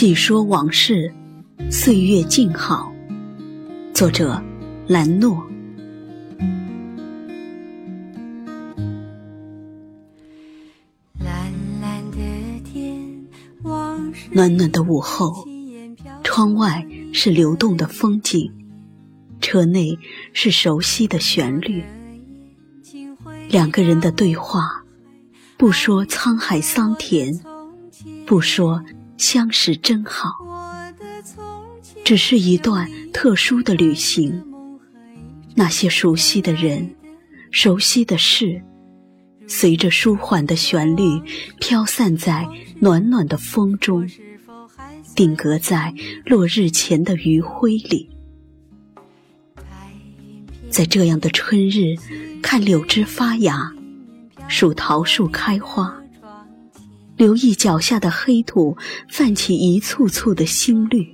细说往事，岁月静好。作者：兰诺。暖暖的午后，窗外是流动的风景，车内是熟悉的旋律。两个人的对话，不说沧海桑田，不说相识真好，只是一段特殊的旅行。那些熟悉的人，熟悉的事。随着舒缓的旋律，飘散在暖暖的风中，定格在落日前的余晖里。在这样的春日，看柳枝发芽，数桃树开花，留意脚下的黑土泛起一簇簇的新绿，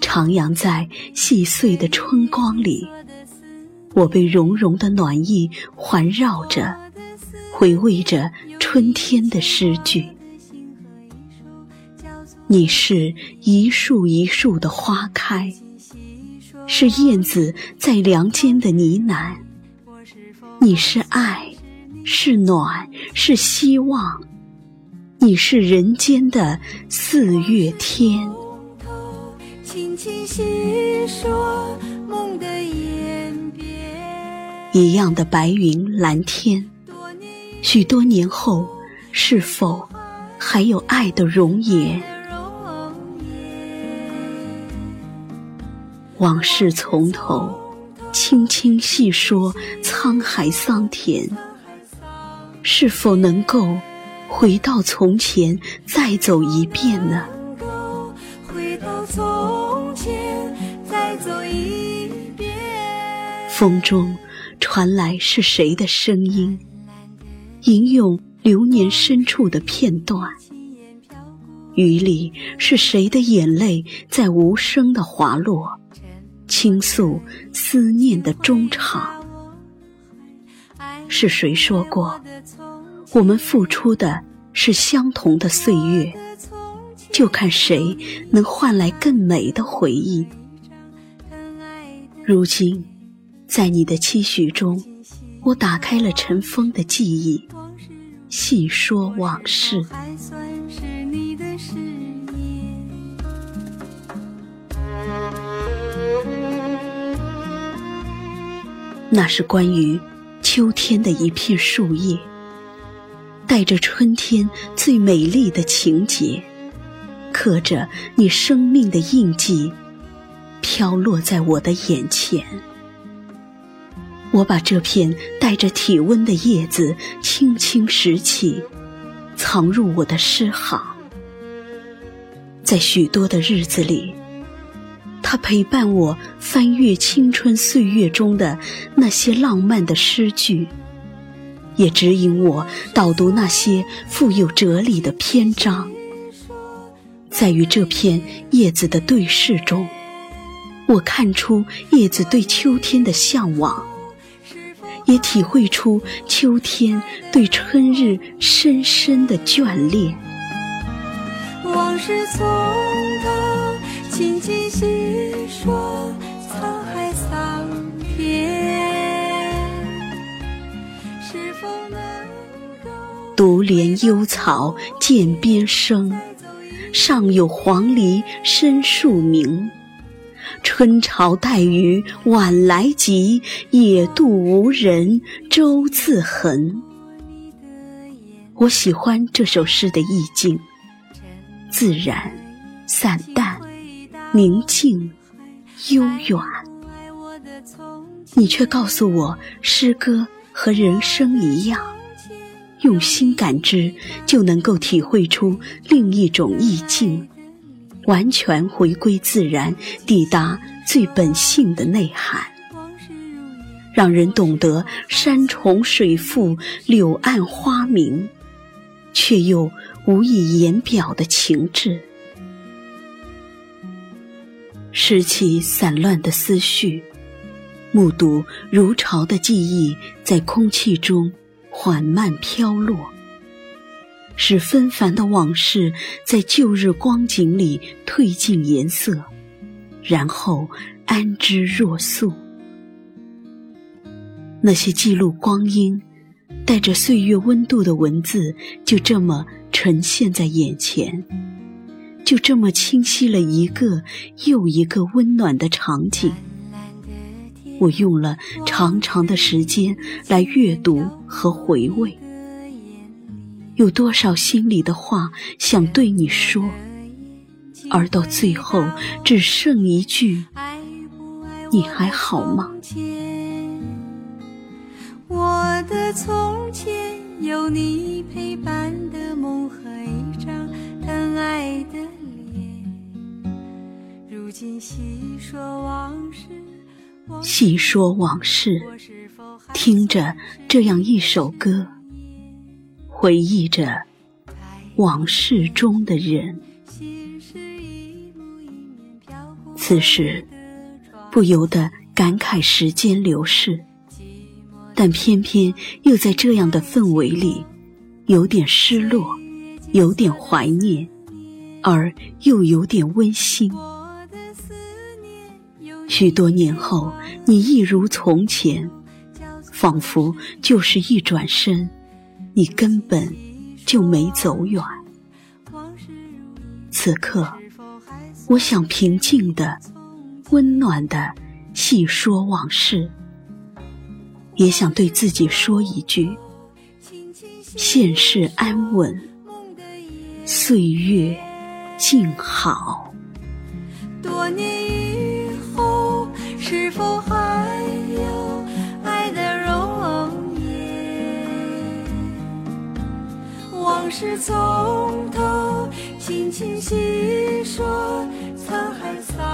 徜徉在细碎的春光里，我被融融的暖意环绕着。回味着春天的诗句，你是一树一树的花开，是燕子在梁间的呢喃。你是爱，是暖，是希望，你是人间的四月天。一样的白云蓝天。许多年后，是否还有爱的容颜？往事从头，轻轻细说沧海桑田。是否能够回到从前，再走一遍呢？风中传来是谁的声音？吟咏流年深处的片段，雨里是谁的眼泪在无声的滑落，倾诉思念的衷肠？是谁说过，我们付出的是相同的岁月，就看谁能换来更美的回忆。如今，在你的期许中。我打开了尘封的记忆，细说往事。那是关于秋天的一片树叶，带着春天最美丽的情节，刻着你生命的印记，飘落在我的眼前。我把这片带着体温的叶子轻轻拾起，藏入我的诗行。在许多的日子里，它陪伴我翻阅青春岁月中的那些浪漫的诗句，也指引我导读那些富有哲理的篇章。在与这片叶子的对视中，我看出叶子对秋天的向往。也体会出秋天对春日深深的眷恋。往事从头，轻轻细独怜幽草涧边生，上有黄鹂深树鸣。春潮带雨晚来急，野渡无人舟自横。我喜欢这首诗的意境，自然、散淡、宁静、悠远。你却告诉我，诗歌和人生一样，用心感知就能够体会出另一种意境。完全回归自然，抵达最本性的内涵，让人懂得山重水复、柳暗花明，却又无以言表的情致。拾起散乱的思绪，目睹如潮的记忆在空气中缓慢飘落，使纷繁的往事在旧日光景里褪尽颜色，然后安之若素。那些记录光阴、带着岁月温度的文字，就这么呈现在眼前，就这么清晰了一个又一个温暖的场景。我用了长长的时间来阅读和回味。有多少心里的话想对你说，而到最后只剩一句：“你还好吗？”我的从前有你陪伴的梦和一张疼爱的脸，如今细说往事，细说往事，听着这样一首歌。回忆着往事中的人，此时不由得感慨时间流逝，但偏偏又在这样的氛围里，有点失落，有点怀念，而又有点温馨。许多年后，你一如从前，仿佛就是一转身。你根本就没走远。此刻，我想平静的、温暖的细说往事，也想对自己说一句：现世安稳，岁月静好。多年，是否还有爱的容颜？往事从头轻轻细说，沧海桑